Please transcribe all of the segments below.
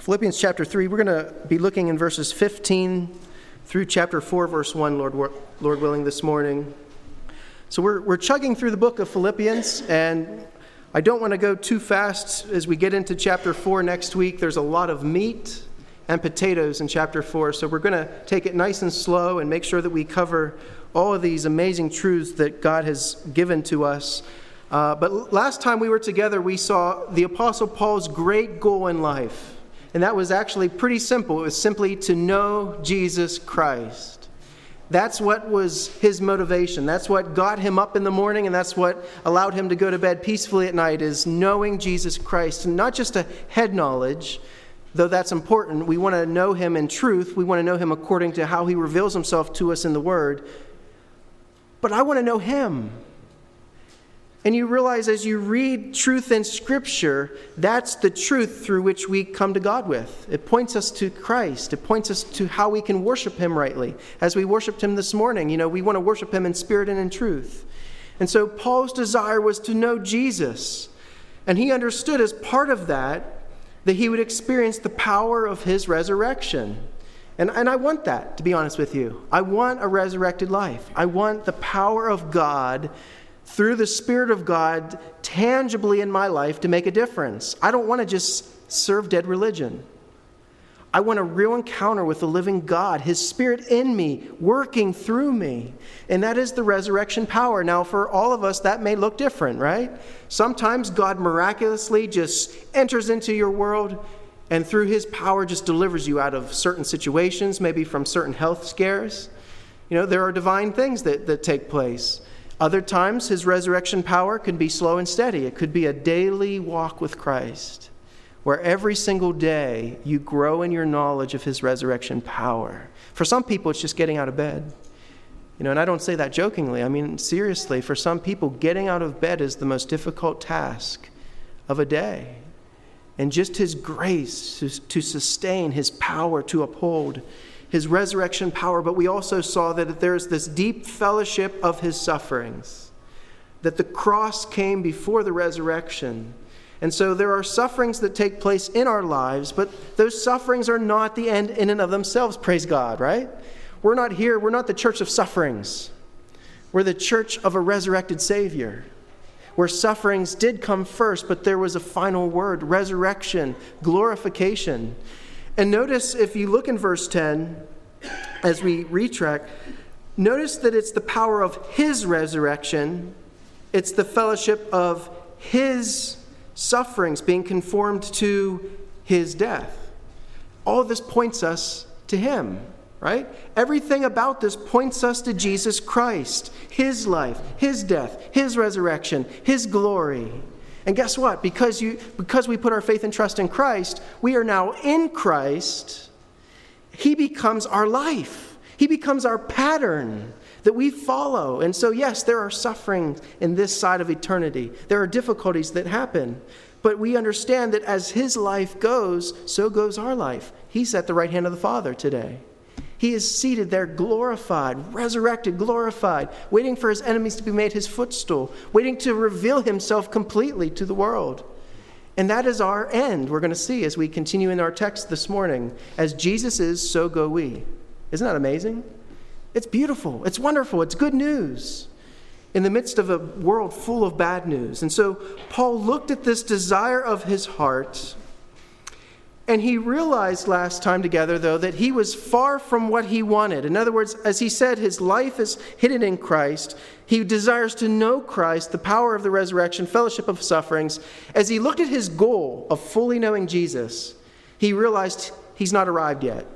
Philippians chapter 3, we're going to be looking in verses 15 through chapter 4, verse 1, Lord, Lord willing, this morning. So we're, we're chugging through the book of Philippians, and I don't want to go too fast as we get into chapter 4 next week. There's a lot of meat and potatoes in chapter 4, so we're going to take it nice and slow and make sure that we cover all of these amazing truths that God has given to us. Uh, but last time we were together, we saw the Apostle Paul's great goal in life. And that was actually pretty simple. It was simply to know Jesus Christ. That's what was his motivation. That's what got him up in the morning, and that's what allowed him to go to bed peacefully at night, is knowing Jesus Christ. And not just a head knowledge, though that's important. We want to know him in truth, we want to know him according to how he reveals himself to us in the Word. But I want to know him. And you realize as you read truth in Scripture, that's the truth through which we come to God with. It points us to Christ. It points us to how we can worship Him rightly. As we worshiped Him this morning, you know, we want to worship Him in spirit and in truth. And so Paul's desire was to know Jesus. And he understood as part of that that he would experience the power of His resurrection. And, and I want that, to be honest with you. I want a resurrected life. I want the power of God through the Spirit of God tangibly in my life to make a difference. I don't want to just serve dead religion. I want a real encounter with the living God, His Spirit in me, working through me. And that is the resurrection power. Now, for all of us, that may look different, right? Sometimes God miraculously just enters into your world and through His power just delivers you out of certain situations, maybe from certain health scares. You know, there are divine things that, that take place. Other times, his resurrection power can be slow and steady. It could be a daily walk with Christ, where every single day you grow in your knowledge of his resurrection power. For some people, it's just getting out of bed. You know, and I don't say that jokingly. I mean, seriously, for some people, getting out of bed is the most difficult task of a day. And just his grace to, sustain, his power to uphold his resurrection power, but we also saw that there's this deep fellowship of his sufferings, that the cross came before the resurrection. And so there are sufferings that take place in our lives, but those sufferings are not the end in and of themselves, praise God, right? We're not here, we're not the church of sufferings. We're the church of a resurrected Savior, where sufferings did come first, but there was a final word resurrection, glorification. And notice if you look in verse 10, as we retrack, notice that it's the power of his resurrection, it's the fellowship of his sufferings being conformed to his death. All this points us to him, right? Everything about this points us to Jesus Christ, his life, his death, his resurrection, his glory. And guess what? Because, you, because we put our faith and trust in Christ, we are now in Christ. He becomes our life, He becomes our pattern that we follow. And so, yes, there are sufferings in this side of eternity, there are difficulties that happen. But we understand that as His life goes, so goes our life. He's at the right hand of the Father today. He is seated there, glorified, resurrected, glorified, waiting for his enemies to be made his footstool, waiting to reveal himself completely to the world. And that is our end, we're going to see as we continue in our text this morning. As Jesus is, so go we. Isn't that amazing? It's beautiful, it's wonderful, it's good news in the midst of a world full of bad news. And so Paul looked at this desire of his heart and he realized last time together, though, that he was far from what he wanted. In other words, as he said, his life is hidden in Christ. He desires to know Christ, the power of the resurrection, fellowship of sufferings. As he looked at his goal of fully knowing Jesus, he realized he's not arrived yet.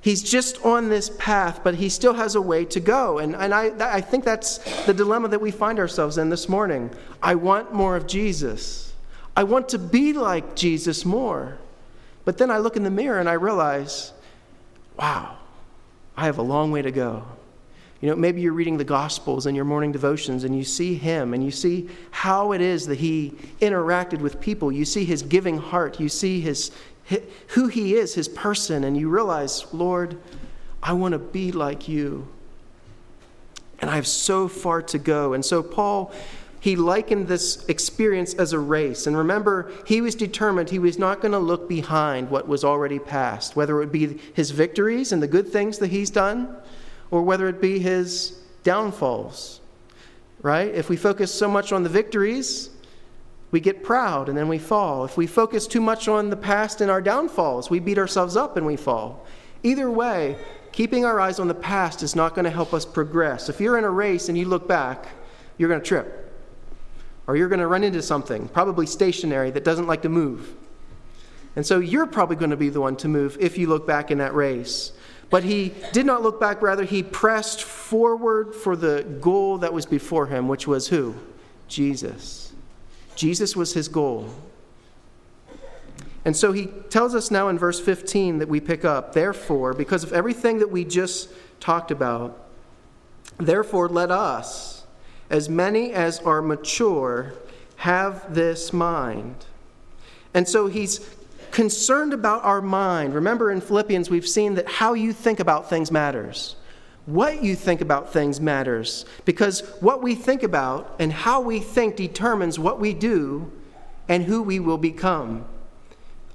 He's just on this path, but he still has a way to go. And, and I, I think that's the dilemma that we find ourselves in this morning. I want more of Jesus. I want to be like Jesus more. But then I look in the mirror and I realize, wow, I have a long way to go. You know, maybe you're reading the Gospels and your morning devotions and you see him and you see how it is that he interacted with people. You see his giving heart. You see his, who he is, his person, and you realize, Lord, I want to be like you. And I have so far to go. And so Paul he likened this experience as a race. And remember, he was determined he was not going to look behind what was already past, whether it be his victories and the good things that he's done, or whether it be his downfalls. Right? If we focus so much on the victories, we get proud and then we fall. If we focus too much on the past and our downfalls, we beat ourselves up and we fall. Either way, keeping our eyes on the past is not going to help us progress. If you're in a race and you look back, you're going to trip. Or you're going to run into something, probably stationary, that doesn't like to move. And so you're probably going to be the one to move if you look back in that race. But he did not look back, rather, he pressed forward for the goal that was before him, which was who? Jesus. Jesus was his goal. And so he tells us now in verse 15 that we pick up, therefore, because of everything that we just talked about, therefore let us, as many as are mature, have this mind. And so he's concerned about our mind. Remember in Philippians, we've seen that how you think about things matters. What you think about things matters because what we think about and how we think determines what we do and who we will become.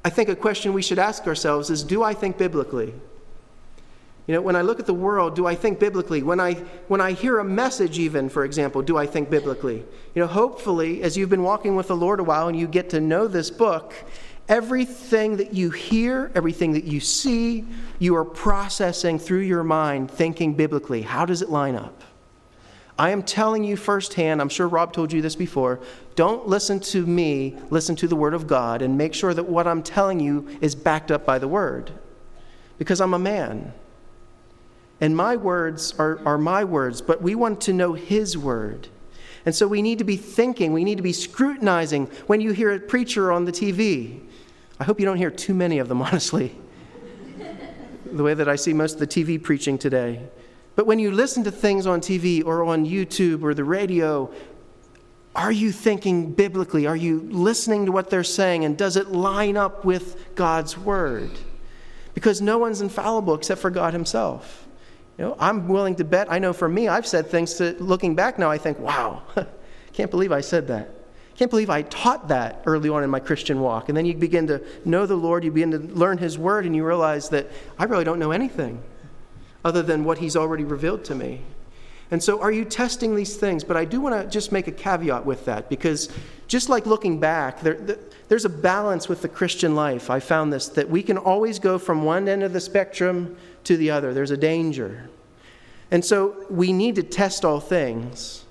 I think a question we should ask ourselves is Do I think biblically? You know, when I look at the world, do I think biblically? When I, when I hear a message, even, for example, do I think biblically? You know, hopefully, as you've been walking with the Lord a while and you get to know this book, everything that you hear, everything that you see, you are processing through your mind, thinking biblically. How does it line up? I am telling you firsthand, I'm sure Rob told you this before, don't listen to me, listen to the Word of God, and make sure that what I'm telling you is backed up by the Word. Because I'm a man. And my words are, are my words, but we want to know His Word. And so we need to be thinking, we need to be scrutinizing when you hear a preacher on the TV. I hope you don't hear too many of them, honestly, the way that I see most of the TV preaching today. But when you listen to things on TV or on YouTube or the radio, are you thinking biblically? Are you listening to what they're saying? And does it line up with God's word? Because no one's infallible except for God Himself. You know, I'm willing to bet, I know for me, I've said things to looking back now, I think, wow, can't believe I said that. Can't believe I taught that early on in my Christian walk. And then you begin to know the Lord, you begin to learn His word, and you realize that I really don't know anything other than what he's already revealed to me. And so, are you testing these things? But I do want to just make a caveat with that because just like looking back, there, there's a balance with the Christian life. I found this that we can always go from one end of the spectrum to the other. There's a danger. And so, we need to test all things,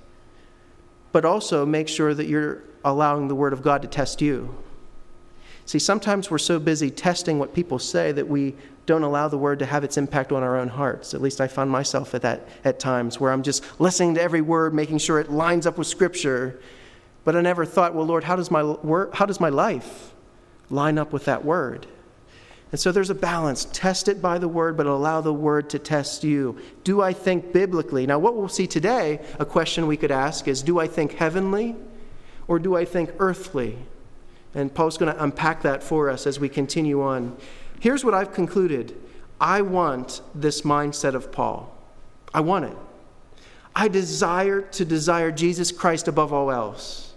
but also make sure that you're allowing the Word of God to test you. See, sometimes we're so busy testing what people say that we don't allow the word to have its impact on our own hearts. At least I found myself at that at times where I'm just listening to every word, making sure it lines up with scripture. But I never thought, well, Lord, how does my word, how does my life line up with that word? And so there's a balance. Test it by the word, but allow the word to test you. Do I think biblically? Now, what we'll see today, a question we could ask is do I think heavenly or do I think earthly? And Paul's going to unpack that for us as we continue on. Here's what I've concluded I want this mindset of Paul. I want it. I desire to desire Jesus Christ above all else.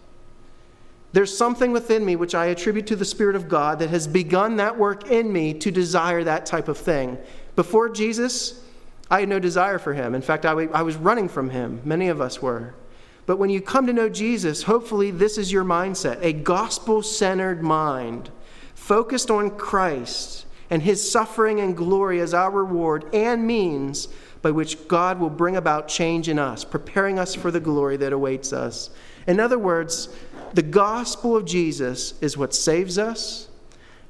There's something within me which I attribute to the Spirit of God that has begun that work in me to desire that type of thing. Before Jesus, I had no desire for him. In fact, I, was running from him. Many of us were. But when you come to know Jesus, hopefully this is your mindset a gospel centered mind, focused on Christ and his suffering and glory as our reward and means by which God will bring about change in us, preparing us for the glory that awaits us. In other words, the gospel of Jesus is what saves us,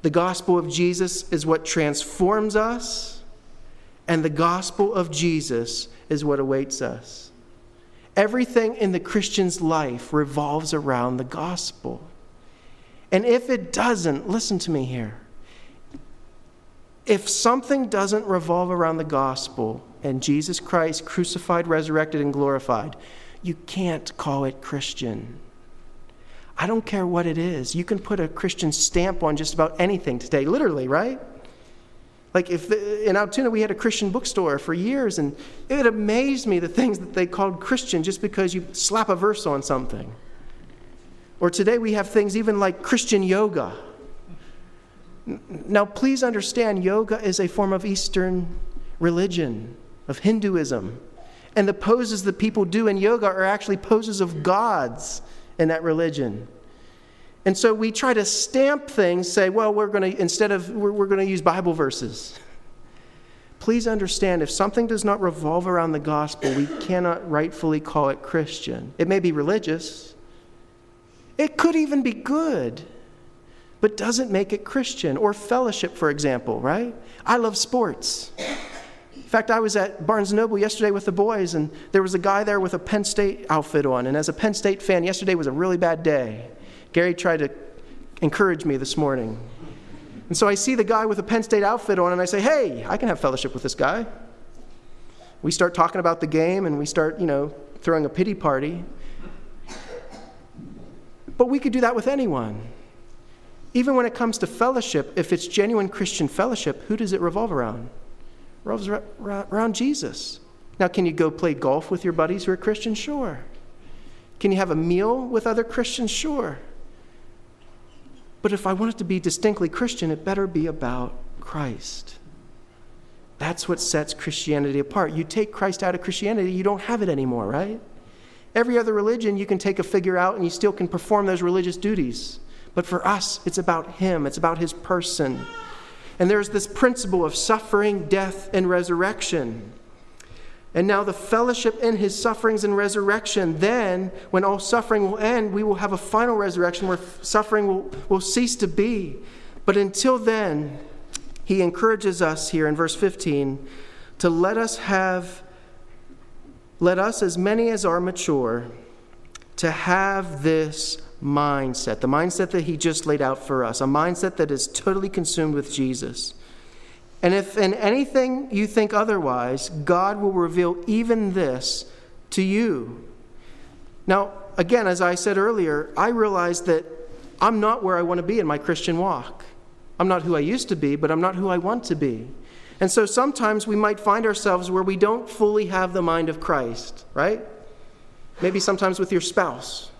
the gospel of Jesus is what transforms us, and the gospel of Jesus is what awaits us. Everything in the Christian's life revolves around the gospel. And if it doesn't, listen to me here. If something doesn't revolve around the gospel and Jesus Christ crucified, resurrected, and glorified, you can't call it Christian. I don't care what it is. You can put a Christian stamp on just about anything today, literally, right? Like if the, in Altoona we had a Christian bookstore for years, and it amazed me the things that they called Christian just because you slap a verse on something. Or today we have things even like Christian yoga. Now, please understand, yoga is a form of Eastern religion, of Hinduism. And the poses that people do in yoga are actually poses of gods in that religion. And so we try to stamp things, say, well, we're going to, instead of, we're, we're going to use Bible verses. Please understand if something does not revolve around the gospel, we cannot rightfully call it Christian. It may be religious, it could even be good, but doesn't make it Christian. Or fellowship, for example, right? I love sports. In fact, I was at Barnes Noble yesterday with the boys, and there was a guy there with a Penn State outfit on. And as a Penn State fan, yesterday was a really bad day. Gary tried to encourage me this morning. And so I see the guy with a Penn State outfit on, and I say, hey, I can have fellowship with this guy. We start talking about the game, and we start, you know, throwing a pity party. But we could do that with anyone. Even when it comes to fellowship, if it's genuine Christian fellowship, who does it revolve around? Revolves around Jesus. Now, can you go play golf with your buddies who are Christians? Sure. Can you have a meal with other Christians? Sure. But if I want it to be distinctly Christian, it better be about Christ. That's what sets Christianity apart. You take Christ out of Christianity, you don't have it anymore, right? Every other religion, you can take a figure out and you still can perform those religious duties. But for us, it's about Him, it's about His person. And there's this principle of suffering, death, and resurrection. And now the fellowship in his sufferings and resurrection. Then, when all suffering will end, we will have a final resurrection where suffering will, will cease to be. But until then, he encourages us here in verse 15 to let us have, let us, as many as are mature, to have this mindset, the mindset that he just laid out for us, a mindset that is totally consumed with Jesus. And if in anything you think otherwise, God will reveal even this to you. Now, again, as I said earlier, I realize that I'm not where I want to be in my Christian walk. I'm not who I used to be, but I'm not who I want to be. And so sometimes we might find ourselves where we don't fully have the mind of Christ, right? Maybe sometimes with your spouse.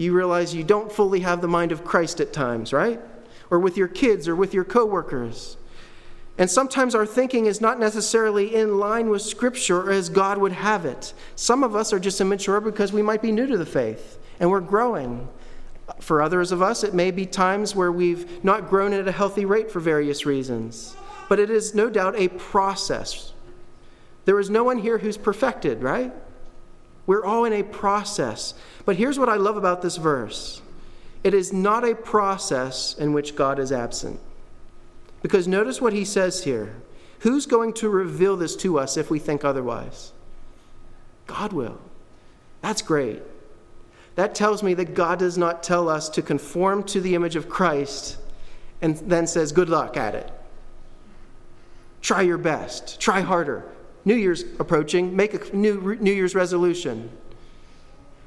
You realize you don't fully have the mind of Christ at times, right? Or with your kids or with your coworkers. And sometimes our thinking is not necessarily in line with Scripture or as God would have it. Some of us are just immature because we might be new to the faith and we're growing. For others of us, it may be times where we've not grown at a healthy rate for various reasons. But it is no doubt a process. There is no one here who's perfected, right? We're all in a process. But here's what I love about this verse it is not a process in which God is absent. Because notice what he says here. Who's going to reveal this to us if we think otherwise? God will. That's great. That tells me that God does not tell us to conform to the image of Christ and then says, good luck at it. Try your best. Try harder. New Year's approaching. Make a new New Year's resolution.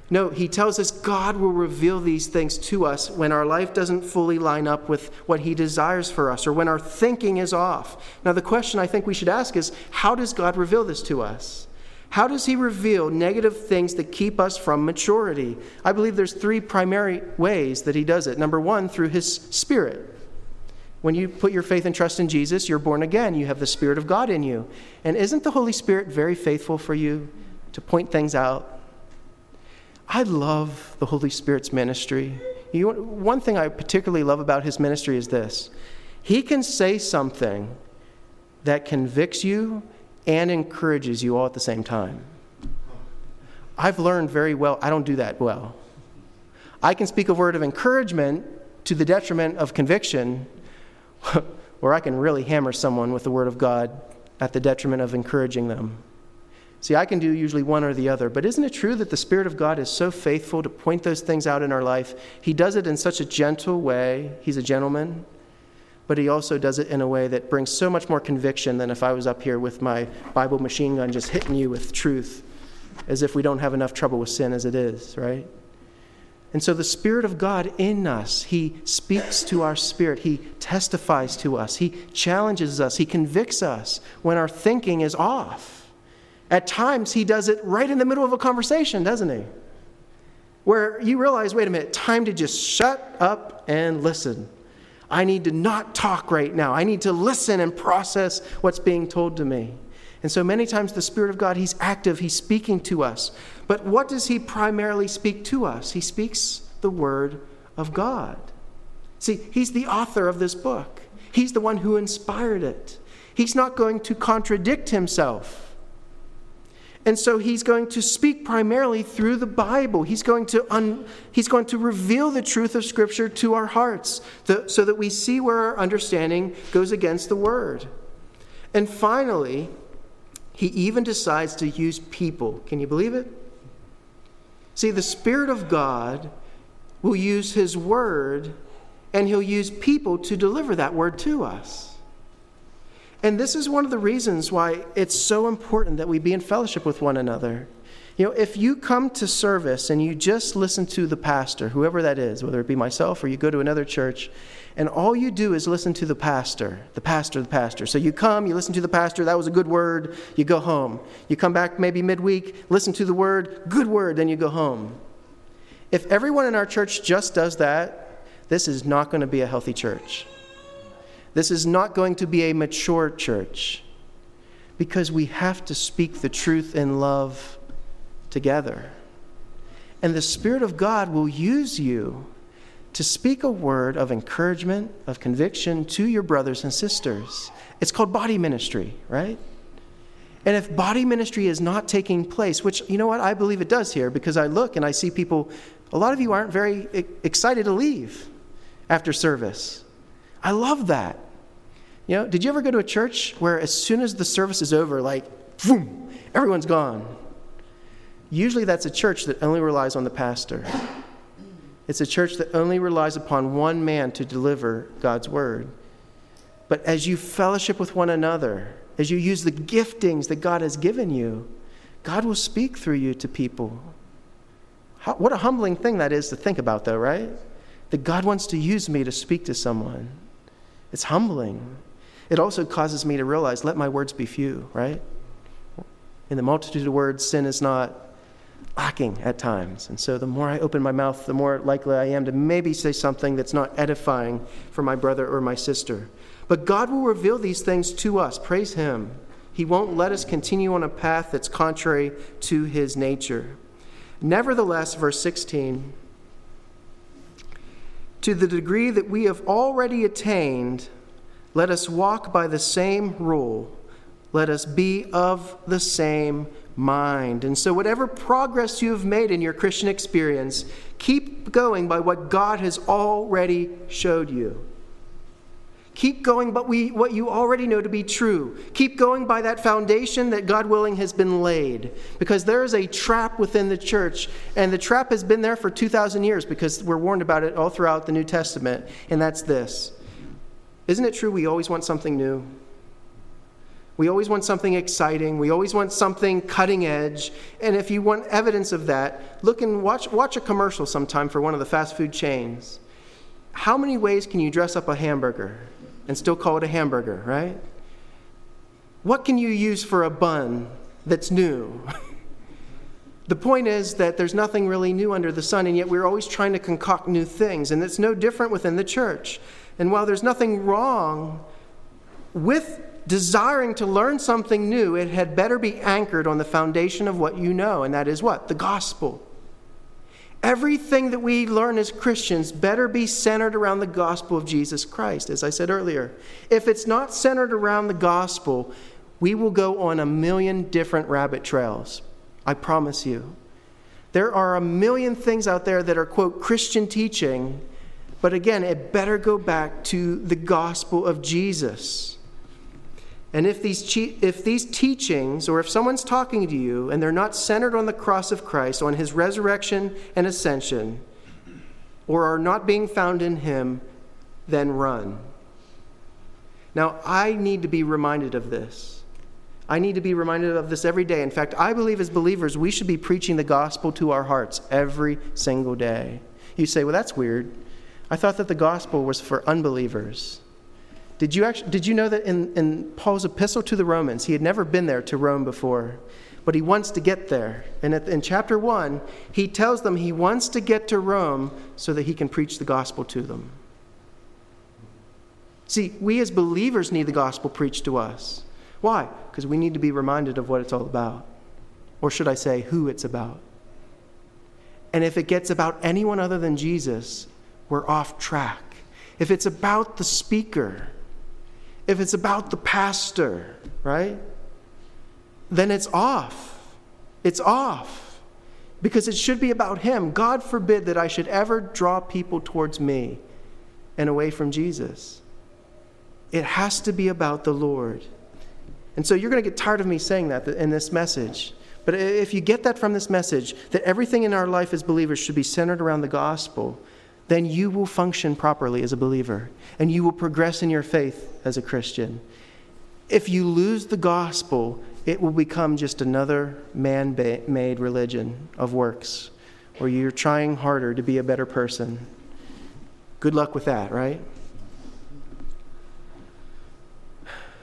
No, he tells us God will reveal these things to us when our life doesn't fully line up with what he desires for us or when our thinking is off. Now, the question I think we should ask is how does God reveal this to us? How does he reveal negative things that keep us from maturity? I believe there's three primary ways that he does it. Number one, through his spirit. When you put your faith and trust in Jesus, you're born again. You have the Spirit of God in you. And isn't the Holy Spirit very faithful for you to point things out, I love the Holy Spirit's ministry. You, one thing I particularly love about his ministry is this he can say something that convicts you and encourages you all at the same time. I've learned very well, I don't do that well. I can speak a word of encouragement to the detriment of conviction, or I can really hammer someone with the word of God at the detriment of encouraging them. See, I can do usually one or the other, but isn't it true that the Spirit of God is so faithful to point those things out in our life? He does it in such a gentle way. He's a gentleman, but he also does it in a way that brings so much more conviction than if I was up here with my Bible machine gun just hitting you with truth, as if we don't have enough trouble with sin as it is, right? And so the Spirit of God in us, He speaks to our spirit. He testifies to us. He challenges us. He convicts us when our thinking is off. At times, he does it right in the middle of a conversation, doesn't he? where you realize wait a minute, time to just shut up and listen. I need to not talk right now. I need to listen and process what's being told to me. And so many times the Spirit of God, He's active, He's speaking to us. But what does He primarily speak to us? He speaks the Word of God. See, He's the author of this book, He's the one who inspired it. He's not going to contradict Himself. And so he's going to speak primarily through the Bible. He's going to, un, he's going to reveal the truth of Scripture to our hearts the, so that we see where our understanding goes against the Word. And finally, he even decides to use people. Can you believe it? See, the Spirit of God will use His Word and He'll use people to deliver that Word to us. And this is one of the reasons why it's so important that we be in fellowship with one another. You know, if you come to service and you just listen to the pastor, whoever that is, whether it be myself or you go to another church, and all you do is listen to the pastor, the pastor, the pastor. So you come, you listen to the pastor, that was a good word, you go home. You come back maybe midweek, listen to the word, good word, then you go home. If everyone in our church just does that, this is not going to be a healthy church. This is not going to be a mature church because we have to speak the truth in love together. And the Spirit of God will use you to speak a word of encouragement, of conviction to your brothers and sisters. It's called body ministry, right? And if body ministry is not taking place, which, you know what, I believe it does here because I look and I see people, a lot of you aren't very excited to leave after service. I love that. You know, did you ever go to a church where as soon as the service is over, like, boom, everyone's gone? Usually that's a church that only relies on the pastor. It's a church that only relies upon one man to deliver God's word. But as you fellowship with one another, as you use the giftings that God has given you, God will speak through you to people. How, what a humbling thing that is to think about, though, right? That God wants to use me to speak to someone. It's humbling. It also causes me to realize, let my words be few, right? In the multitude of words, sin is not lacking at times. And so the more I open my mouth, the more likely I am to maybe say something that's not edifying for my brother or my sister. But God will reveal these things to us. Praise Him. He won't let us continue on a path that's contrary to His nature. Nevertheless, verse 16, to the degree that we have already attained, let us walk by the same rule. Let us be of the same mind. And so, whatever progress you have made in your Christian experience, keep going by what God has already showed you. Keep going by what you already know to be true. Keep going by that foundation that God willing has been laid. Because there is a trap within the church, and the trap has been there for 2,000 years because we're warned about it all throughout the New Testament, and that's this. Isn't it true we always want something new? We always want something exciting. We always want something cutting edge. And if you want evidence of that, look and watch, watch a commercial sometime for one of the fast food chains. How many ways can you dress up a hamburger and still call it a hamburger, right? What can you use for a bun that's new? the point is that there's nothing really new under the sun, and yet we're always trying to concoct new things. And it's no different within the church. And while there's nothing wrong with desiring to learn something new, it had better be anchored on the foundation of what you know, and that is what? The gospel. Everything that we learn as Christians better be centered around the gospel of Jesus Christ, as I said earlier. If it's not centered around the gospel, we will go on a million different rabbit trails. I promise you. There are a million things out there that are, quote, Christian teaching, but again, it better go back to the gospel of Jesus. And if these, if these teachings, or if someone's talking to you and they're not centered on the cross of Christ, on his resurrection and ascension, or are not being found in him, then run. Now, I need to be reminded of this. I need to be reminded of this every day. In fact, I believe as believers, we should be preaching the gospel to our hearts every single day. You say, well, that's weird. I thought that the gospel was for unbelievers. Did you, actually, did you know that in, in Paul's epistle to the Romans, he had never been there to Rome before, but he wants to get there. And in chapter 1, he tells them he wants to get to Rome so that he can preach the gospel to them. See, we as believers need the gospel preached to us. Why? Because we need to be reminded of what it's all about. Or should I say, who it's about. And if it gets about anyone other than Jesus, we're off track. If it's about the speaker, if it's about the pastor, right? Then it's off. It's off. Because it should be about him. God forbid that I should ever draw people towards me and away from Jesus. It has to be about the Lord. And so you're going to get tired of me saying that in this message. But if you get that from this message, that everything in our life as believers should be centered around the gospel, then you will function properly as a believer and you will progress in your faith as a Christian. If you lose the gospel, it will become just another man made religion of works where you're trying harder to be a better person. Good luck with that, right?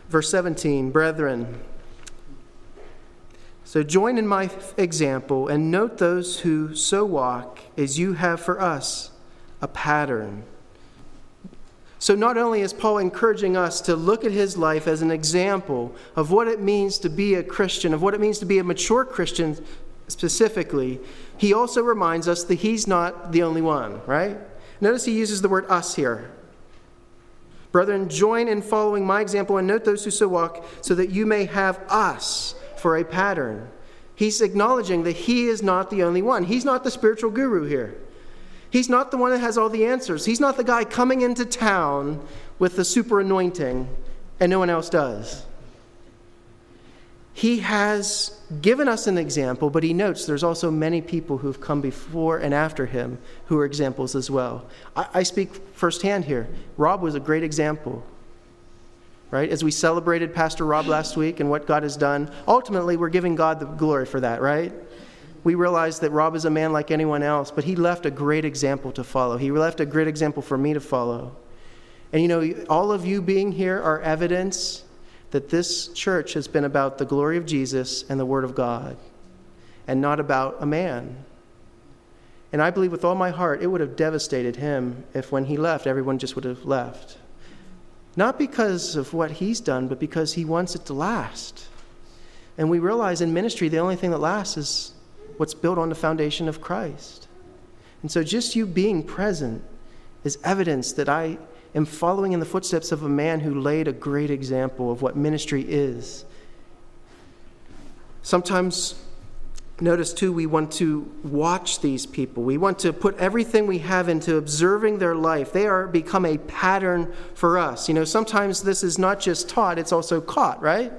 Verse 17, brethren, so join in my example and note those who so walk as you have for us a pattern. So, not only is Paul encouraging us to look at his life as an example of what it means to be a Christian, of what it means to be a mature Christian specifically, he also reminds us that he's not the only one, right? Notice he uses the word us here. Brethren, join in following my example and note those who so walk, so that you may have us for a pattern. He's acknowledging that he is not the only one. He's not the spiritual guru here. He's not the one that has all the answers. He's not the guy coming into town with the super anointing and no one else does. He has given us an example, but he notes there's also many people who've come before and after him who are examples as well. I, I speak firsthand here. Rob was a great example right? As we celebrated Pastor Rob last week and what God has done, ultimately we're giving God the glory for that, right? We realize that Rob is a man like anyone else, but he left a great example to follow. He left a great example for me to follow. And you know, all of you being here are evidence that this church has been about the glory of Jesus and the Word of God, and not about a man. And I believe with all my heart, it would have devastated him if when he left, everyone just would have left. Not because of what he's done, but because he wants it to last. And we realize in ministry, the only thing that lasts is what's built on the foundation of Christ. And so just you being present is evidence that I am following in the footsteps of a man who laid a great example of what ministry is. Sometimes Notice, too, we want to watch these people. We want to put everything we have into observing their life. They are become a pattern for us. You know, sometimes this is not just taught, it's also caught, right?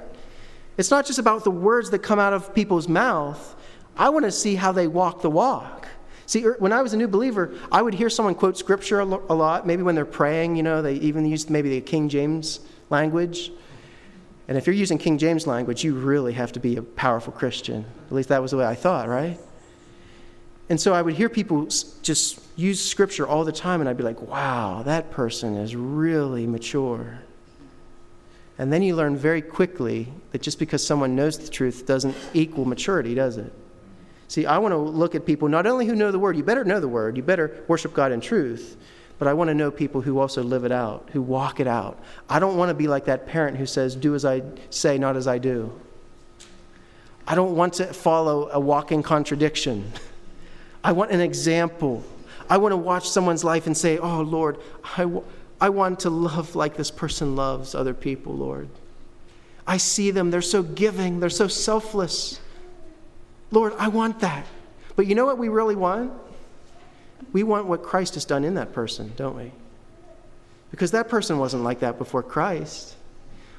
It's not just about the words that come out of people's mouth. I want to see how they walk the walk. See, er, when I was a new believer, I would hear someone quote scripture a lot, maybe when they're praying, you know, they even used maybe the King James language. And if you're using King James language, you really have to be a powerful Christian. At least that was the way I thought, right? And so I would hear people just use scripture all the time, and I'd be like, wow, that person is really mature. And then you learn very quickly that just because someone knows the truth doesn't equal maturity, does it? See, I want to look at people not only who know the word, you better know the word, you better worship God in truth, but I want to know people who also live it out, who walk it out. I don't want to be like that parent who says, Do as I say, not as I do. I don't want to follow a walking contradiction. I want an example. I want to watch someone's life and say, Oh, Lord, I, w- I want to love like this person loves other people, Lord. I see them, they're so giving, they're so selfless. Lord, I want that. But you know what we really want? We want what Christ has done in that person, don't we? Because that person wasn't like that before Christ.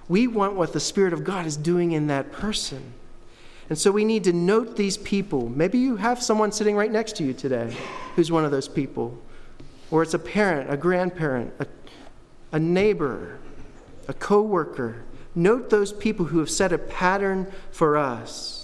We want what the Spirit of God is doing in that person. And so we need to note these people. Maybe you have someone sitting right next to you today who's one of those people. Or it's a parent, a grandparent, a, a neighbor, a coworker. Note those people who have set a pattern for us.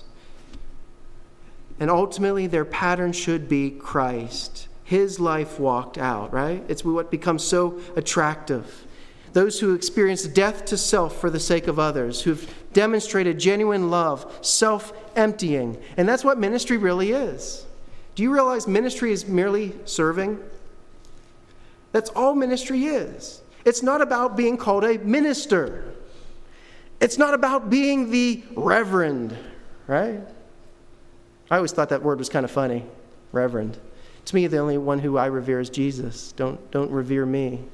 And ultimately, their pattern should be Christ his life walked out, right? It's what becomes so attractive. those who experience death to self for the sake of others, who've demonstrated genuine love, self emptying. And that's what ministry really is. Do you realize ministry is merely serving? That's all ministry is. It's not about being called a minister. It's not about being the reverend, right? I always thought that word was kind of funny, reverend. To me, the only one who I revere is Jesus. Don't, don't revere me.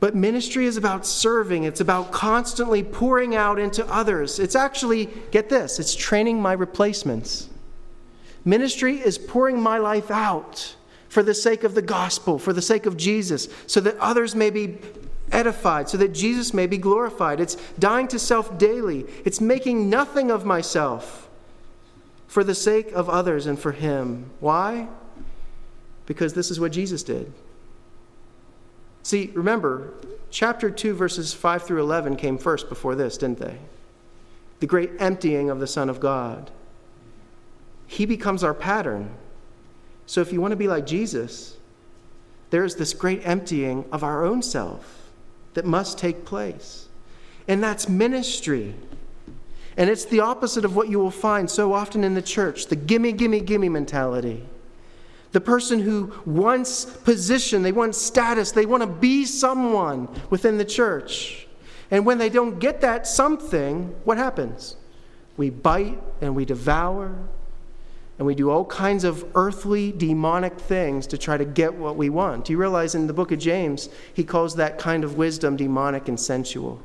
But ministry is about serving, it's about constantly pouring out into others. It's actually, get this, it's training my replacements. Ministry is pouring my life out for the sake of the gospel, for the sake of Jesus, so that others may be edified, so that Jesus may be glorified. It's dying to self daily, it's making nothing of myself for the sake of others and for Him. Why? Because this is what Jesus did. See, remember, chapter 2, verses 5 through 11 came first before this, didn't they? The great emptying of the Son of God. He becomes our pattern. So if you want to be like Jesus, there's this great emptying of our own self that must take place. And that's ministry. And it's the opposite of what you will find so often in the church the gimme, gimme, gimme mentality. The person who wants position, they want status, they want to be someone within the church. And when they don't get that something, what happens? We bite and we devour and we do all kinds of earthly, demonic things to try to get what we want. Do you realize in the book of James, he calls that kind of wisdom demonic and sensual?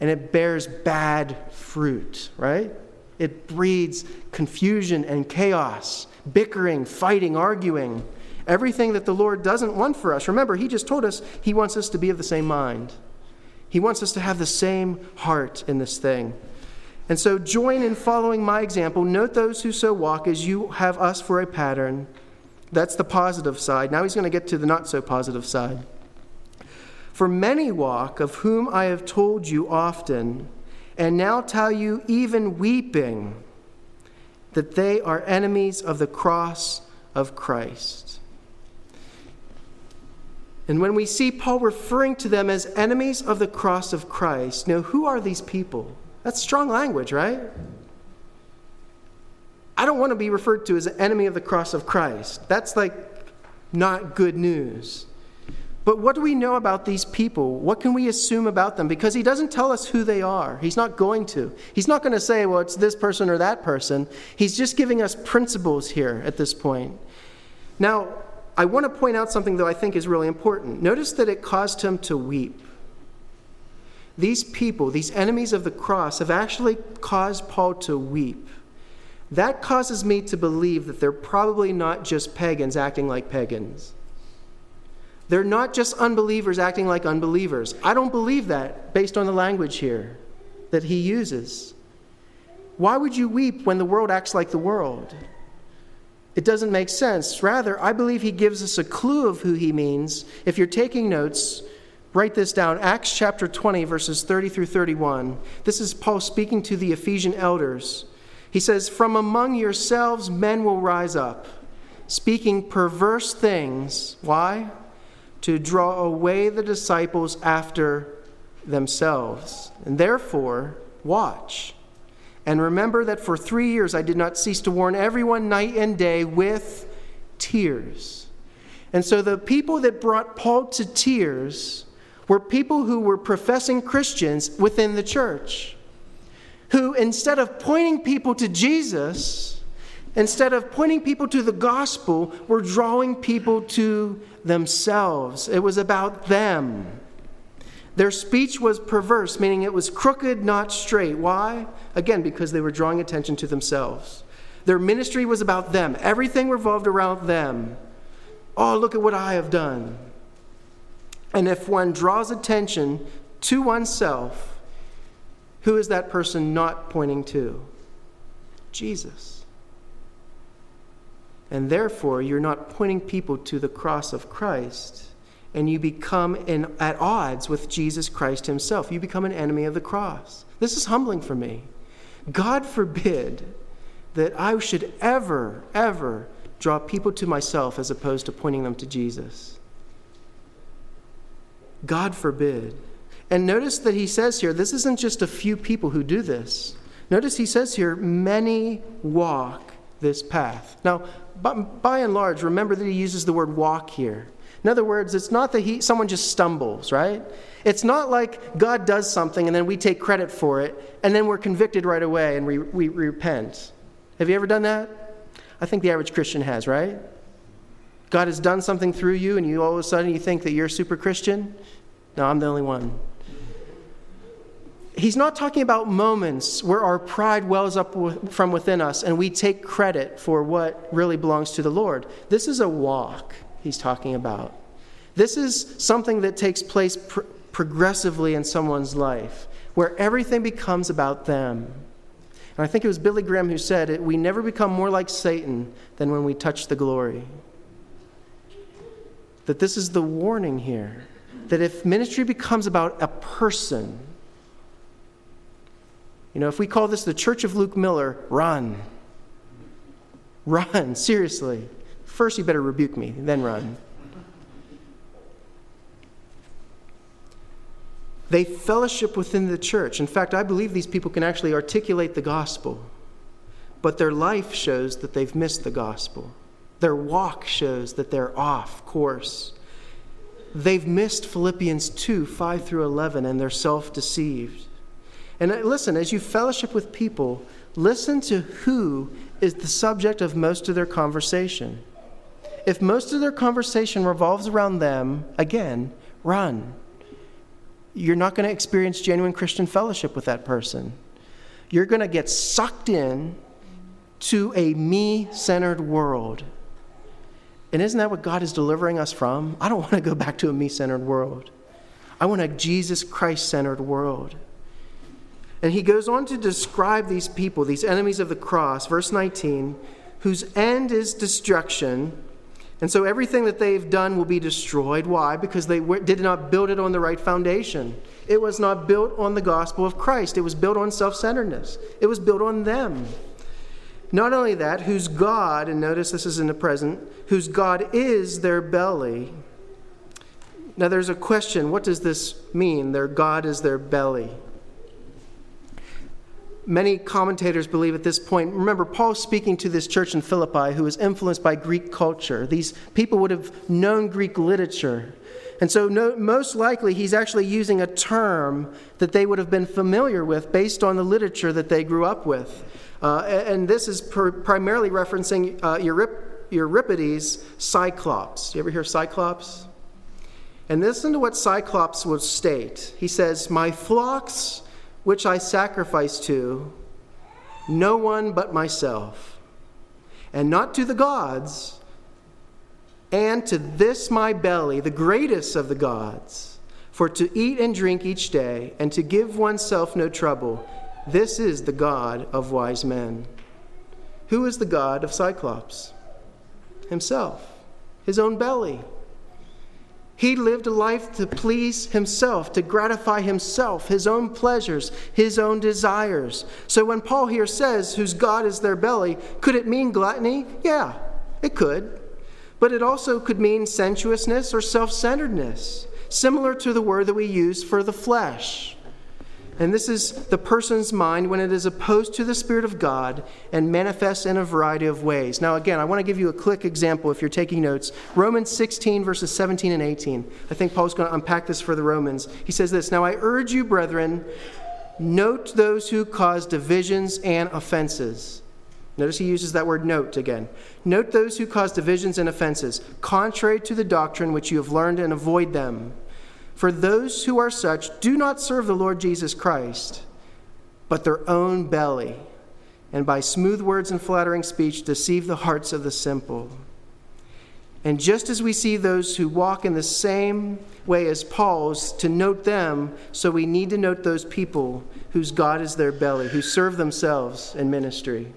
And it bears bad fruit, right? It breeds confusion and chaos bickering, fighting, arguing, everything that the Lord doesn't want for us. Remember, He just told us He wants us to be of the same mind, He wants us to have the same heart in this thing. And so, join in following my example. Note those who so walk as you have us for a pattern. That's the positive side. Now he's going to get to the not so positive side. For many walk, of whom I have told you often, and now tell you even weeping that they are enemies of the cross of Christ. And when we see Paul referring to them as enemies of the cross of Christ, now who are these people? That's strong language, right? I don't want to be referred to as an enemy of the cross of Christ. That's like not good news. But what do we know about these people? What can we assume about them? Because he doesn't tell us who they are. He's not going to. He's not going to say, well, it's this person or that person. He's just giving us principles here at this point. Now, I want to point out something that I think is really important. Notice that it caused him to weep. These people, these enemies of the cross, have actually caused Paul to weep. That causes me to believe that they're probably not just pagans acting like pagans. They're not just unbelievers acting like unbelievers. I don't believe that based on the language here that he uses. Why would you weep when the world acts like the world? It doesn't make sense. Rather, I believe he gives us a clue of who he means. If you're taking notes, write this down Acts chapter 20, verses 30 through 31. This is Paul speaking to the Ephesian elders. He says, From among yourselves men will rise up, speaking perverse things. Why? to draw away the disciples after themselves. And therefore, watch. And remember that for three years I did not cease to warn everyone night and day with tears. And so the people that brought Paul to tears were people who were professing Christians within the church, who instead of pointing people to Jesus, instead of pointing people to the gospel, were drawing people to themselves. It was about them. Their speech was perverse, meaning it was crooked, not straight. Why? Again, because they were drawing attention to themselves. Their ministry was about them, everything revolved around them. Oh, look at what I have done. And if one draws attention to oneself, who is that person not pointing to? Jesus. And therefore, you're not pointing people to the cross of Christ, and you become in, at odds with Jesus Christ himself. You become an enemy of the cross. This is humbling for me. God forbid that I should ever, ever draw people to myself as opposed to pointing them to Jesus. God forbid. And notice that he says here, this isn't just a few people who do this. Notice he says here, many walk this path. Now, by, by and large, remember that he uses the word walk here. In other words, it's not that he, someone just stumbles, right? It's not like God does something and then we take credit for it and then we're convicted right away and we, we, we repent. Have you ever done that? I think the average Christian has, right? God has done something through you and you all of a sudden you think that you're super Christian? No, I'm the only one. He's not talking about moments where our pride wells up from within us and we take credit for what really belongs to the Lord. This is a walk he's talking about. This is something that takes place pr- progressively in someone's life, where everything becomes about them. And I think it was Billy Graham who said it we never become more like Satan than when we touch the glory. That this is the warning here that if ministry becomes about a person, you know, if we call this the Church of Luke Miller, run. Run, seriously. First, you better rebuke me, then run. They fellowship within the church. In fact, I believe these people can actually articulate the gospel, but their life shows that they've missed the gospel. Their walk shows that they're off course. They've missed Philippians 2 5 through 11, and they're self deceived. And uh, listen, as you fellowship with people, listen to who is the subject of most of their conversation. If most of their conversation revolves around them, again, run. You're not going to experience genuine Christian fellowship with that person. You're going to get sucked in to a me centered world. And isn't that what God is delivering us from? I don't want to go back to a me centered world. I want a Jesus Christ centered world. And he goes on to describe these people, these enemies of the cross, verse 19, whose end is destruction and so everything that they've done will be destroyed. Why? Because they did not build it on the right foundation. It was not built on the gospel of Christ, it was built on self centeredness, it was built on them. Not only that, whose God, and notice this is in the present, whose God is their belly. Now there's a question what does this mean? Their God is their belly. Many commentators believe at this point, remember, Paul's speaking to this church in Philippi who was influenced by Greek culture. These people would have known Greek literature. And so, no, most likely, he's actually using a term that they would have been familiar with based on the literature that they grew up with. Uh, and this is per, primarily referencing uh, Eurip, Euripides' Cyclops. Do you ever hear Cyclops? And listen to what Cyclops would state. He says, My flocks which I sacrifice to no one but myself, and not to the gods, and to this my belly, the greatest of the gods. For to eat and drink each day, and to give oneself no trouble, this is the God of wise men. Who is the God of Cyclops? Himself, his own belly. He lived a life to please himself, to gratify himself, his own pleasures, his own desires. So when Paul here says, whose God is their belly, could it mean gluttony? Yeah, it could. But it also could mean sensuousness or self centeredness, similar to the word that we use for the flesh. And this is the person's mind when it is opposed to the Spirit of God and manifests in a variety of ways. Now, again, I want to give you a quick example if you're taking notes. Romans 16, verses 17 and 18. I think Paul's going to unpack this for the Romans. He says this Now I urge you, brethren, note those who cause divisions and offenses. Notice he uses that word note again. Note those who cause divisions and offenses, contrary to the doctrine which you have learned, and avoid them. For those who are such do not serve the Lord Jesus Christ, but their own belly, and by smooth words and flattering speech deceive the hearts of the simple. And just as we see those who walk in the same way as Paul's to note them, so we need to note those people whose God is their belly, who serve themselves in ministry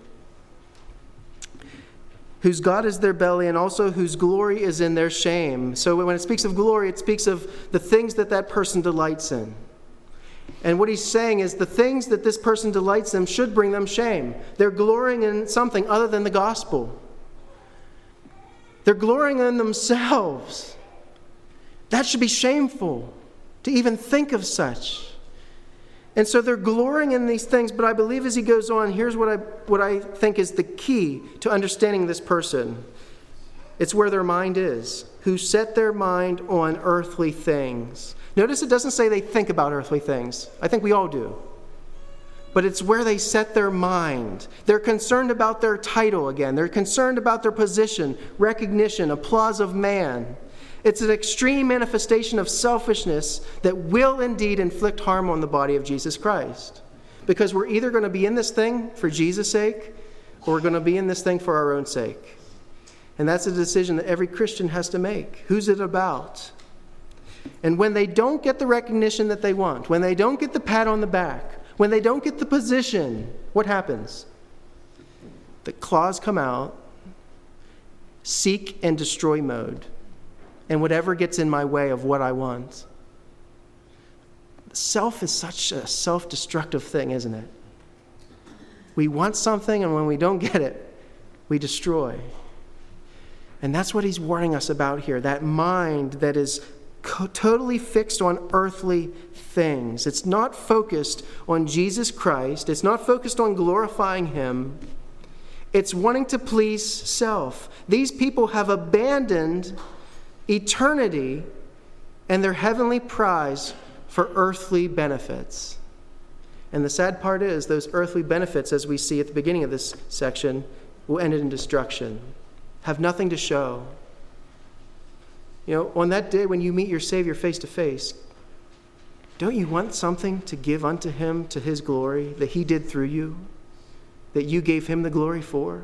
whose God is their belly, and also whose glory is in their shame. So when it speaks of glory, it speaks of the things that that person delights in. And what he's saying is the things that this person delights in should bring them shame. They're glorying in something other than the gospel. They're glorying in themselves. That should be shameful. to even think of such. And so they're glorying in these things, but I believe as he goes on, here's what I, what I think is the key to understanding this person it's where their mind is, who set their mind on earthly things. Notice it doesn't say they think about earthly things. I think we all do. But it's where they set their mind. They're concerned about their title again. They're concerned about their position, recognition, applause of man. It's an extreme manifestation of selfishness that will indeed inflict harm on the body of Jesus Christ. Because we're either going to be in this thing for Jesus' sake or we're going to be in this thing for our own sake. And that's a decision that every Christian has to make. Who's it about? And when they don't get the recognition that they want, when they don't get the pat on the back, when they don't get the position, what happens? The claws come out, seek and destroy mode and whatever gets in my way of what I want. Self is such a self destructive thing, isn't it? We want something, and when we don't get it, we destroy. And that's what he's warning us about here that mind that is co- totally fixed on earthly things. It's not focused on Jesus Christ, it's not focused on glorifying him. It's wanting to please self. These people have abandoned eternity and their heavenly prize for earthly benefits. And the sad part is, those earthly benefits, as we see at the beginning of this section, will end in destruction, have nothing to show. You know, on that day when you meet your Savior face to face, don't you want something to give unto Him to His glory that He did through you, that you gave Him the glory for?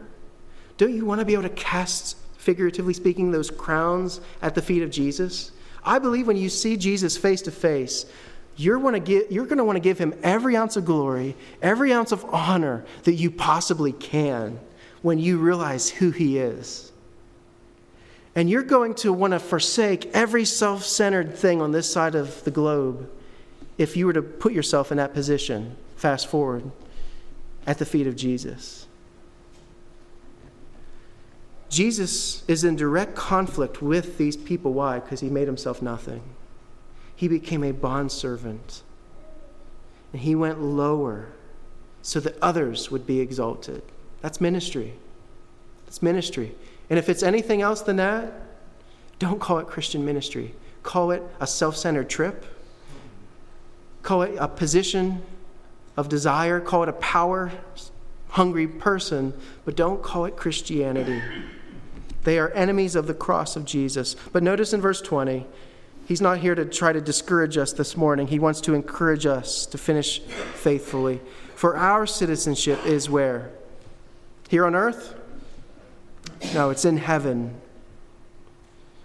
Don't you want to be able to cast figuratively speaking, those crowns at the feet of Jesus. I believe when you see Jesus face to face, you're, going to want to give him every ounce of glory, every ounce of honor that you possibly can when you realize who he is. And you're going to want to forsake every self centered thing on this side of the globe if you were to put yourself in that position, fast forward, at the feet of Jesus. Jesus is in direct conflict with these people. Why? Because he made himself nothing. He became a bondservant. And he went lower so that others would be exalted. That's ministry. That's ministry. And if it's anything else than that, don't call it Christian ministry. Call it a self centered trip. Call it a position of desire. Call it a power hungry person. But don't call it Christianity. They are enemies of the cross of Jesus. But notice in verse 20, he's not here to try to discourage us this morning. He wants to encourage us to finish faithfully. For our citizenship is where? Here on earth? No, it's in heaven.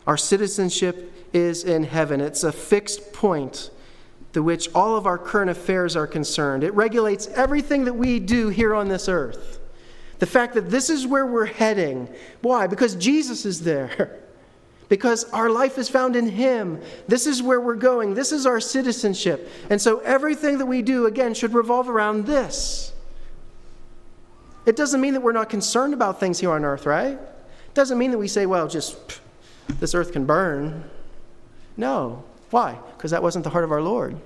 Our citizenship is in heaven. It's a fixed point to which all of our current affairs are concerned. It regulates everything that we do here on this earth. The fact that this is where we're heading. Why? Because Jesus is there. Because our life is found in Him. This is where we're going. This is our citizenship. And so everything that we do, again, should revolve around this. It doesn't mean that we're not concerned about things here on earth, right? It doesn't mean that we say, well, just this earth can burn. No. Why? Because that wasn't the heart of our Lord.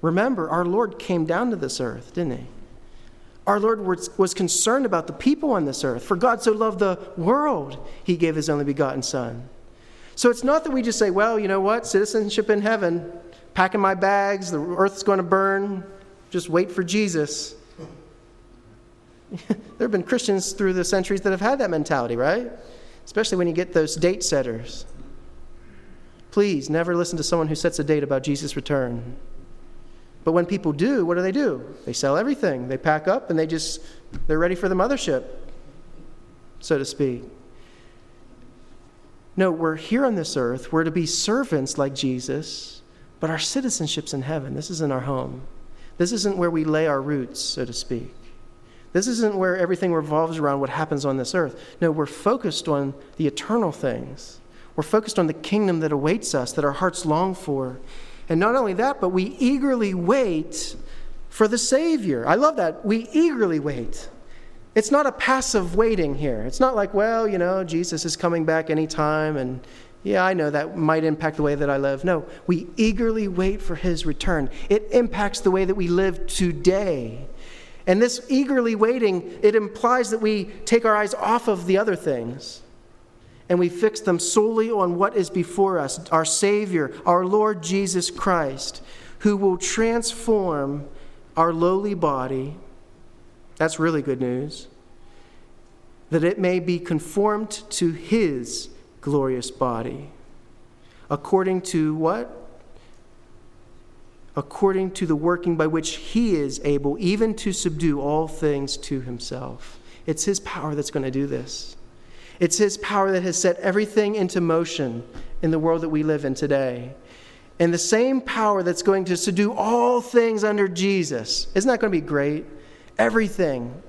Remember, our Lord came down to this earth, didn't He? Our Lord was concerned about the people on this earth. For God so loved the world, he gave his only begotten Son. So it's not that we just say, well, you know what, citizenship in heaven, packing my bags, the earth's going to burn, just wait for Jesus. there have been Christians through the centuries that have had that mentality, right? Especially when you get those date setters. Please never listen to someone who sets a date about Jesus' return. But when people do, what do they do? They sell everything. They pack up and they just, they're ready for the mothership, so to speak. No, we're here on this earth. We're to be servants like Jesus, but our citizenship's in heaven. This isn't our home. This isn't where we lay our roots, so to speak. This isn't where everything revolves around what happens on this earth. No, we're focused on the eternal things. We're focused on the kingdom that awaits us, that our hearts long for. And not only that, but we eagerly wait for the Savior. I love that. We eagerly wait. It's not a passive waiting here. It's not like, well, you know, Jesus is coming back anytime and Yeah, I know that might impact the way that I live. No, we eagerly wait for his return. It impacts the way that we live today. And this eagerly waiting, it implies that we take our eyes off of the other things and we fix them solely on what is before us our Savior, our Lord Jesus Christ, who will transform our lowly body. That's really good news. That it may be conformed to His glorious body. According to what? According to the working by which He is able even to subdue all things to Himself. It's His power that's going to do this. It's His power that has set everything into motion in the world that we live in today. And the same power that's going to subdue all things under Jesus. Isn't that going to be great? Everything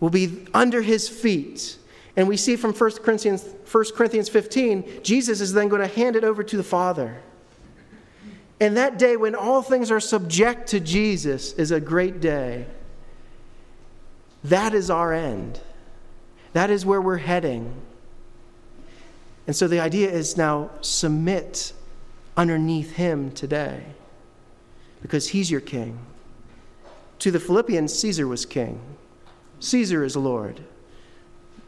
will be under His feet. And we see from 1 Corinthians, 1 Corinthians 15, Jesus is then going to hand it over to the Father. And that day when all things are subject to Jesus is a great day. That is our end. That is where we're heading. And so the idea is now submit underneath him today because he's your king. To the Philippians, Caesar was king, Caesar is Lord.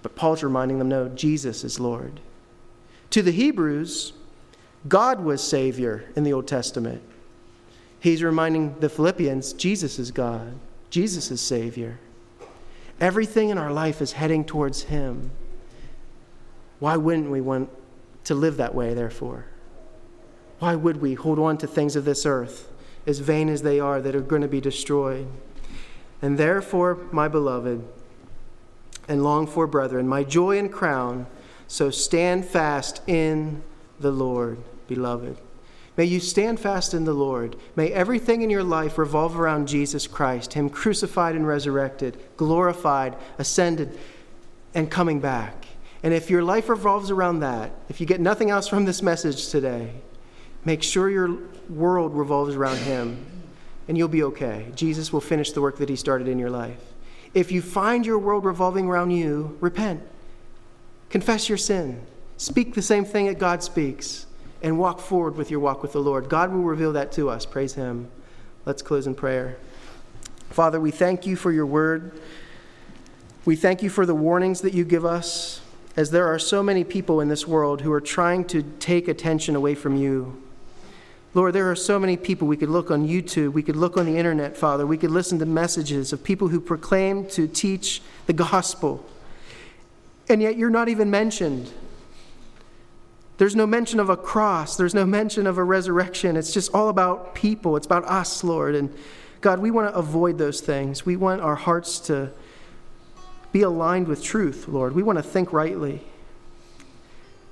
But Paul's reminding them no, Jesus is Lord. To the Hebrews, God was Savior in the Old Testament. He's reminding the Philippians Jesus is God, Jesus is Savior. Everything in our life is heading towards Him. Why wouldn't we want to live that way, therefore? Why would we hold on to things of this earth, as vain as they are, that are going to be destroyed? And therefore, my beloved and long for brethren, my joy and crown, so stand fast in the Lord, beloved. May you stand fast in the Lord. May everything in your life revolve around Jesus Christ, Him crucified and resurrected, glorified, ascended, and coming back. And if your life revolves around that, if you get nothing else from this message today, make sure your world revolves around Him, and you'll be okay. Jesus will finish the work that He started in your life. If you find your world revolving around you, repent. Confess your sin. Speak the same thing that God speaks and walk forward with your walk with the Lord. God will reveal that to us. Praise Him. Let's close in prayer. Father, we thank you for your word. We thank you for the warnings that you give us, as there are so many people in this world who are trying to take attention away from you. Lord, there are so many people. We could look on YouTube, we could look on the internet, Father. We could listen to messages of people who proclaim to teach the gospel. And yet you're not even mentioned. There's no mention of a cross. There's no mention of a resurrection. It's just all about people. It's about us, Lord. And God, we want to avoid those things. We want our hearts to be aligned with truth, Lord. We want to think rightly.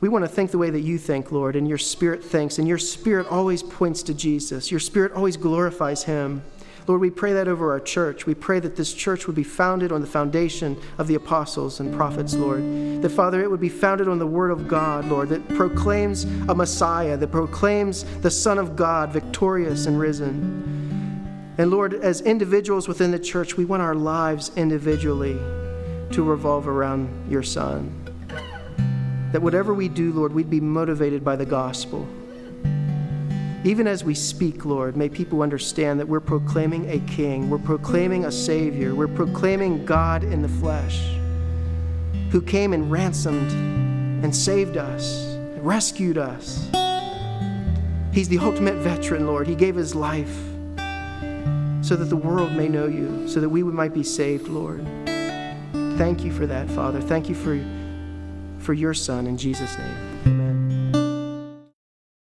We want to think the way that you think, Lord, and your spirit thinks. And your spirit always points to Jesus, your spirit always glorifies him. Lord, we pray that over our church. We pray that this church would be founded on the foundation of the apostles and prophets, Lord. That, Father, it would be founded on the Word of God, Lord, that proclaims a Messiah, that proclaims the Son of God, victorious and risen. And, Lord, as individuals within the church, we want our lives individually to revolve around your Son. That whatever we do, Lord, we'd be motivated by the gospel. Even as we speak, Lord, may people understand that we're proclaiming a king, we're proclaiming a savior, we're proclaiming God in the flesh who came and ransomed and saved us, rescued us. He's the ultimate veteran, Lord. He gave his life so that the world may know you, so that we might be saved, Lord. Thank you for that, Father. Thank you for, for your Son in Jesus' name. Amen.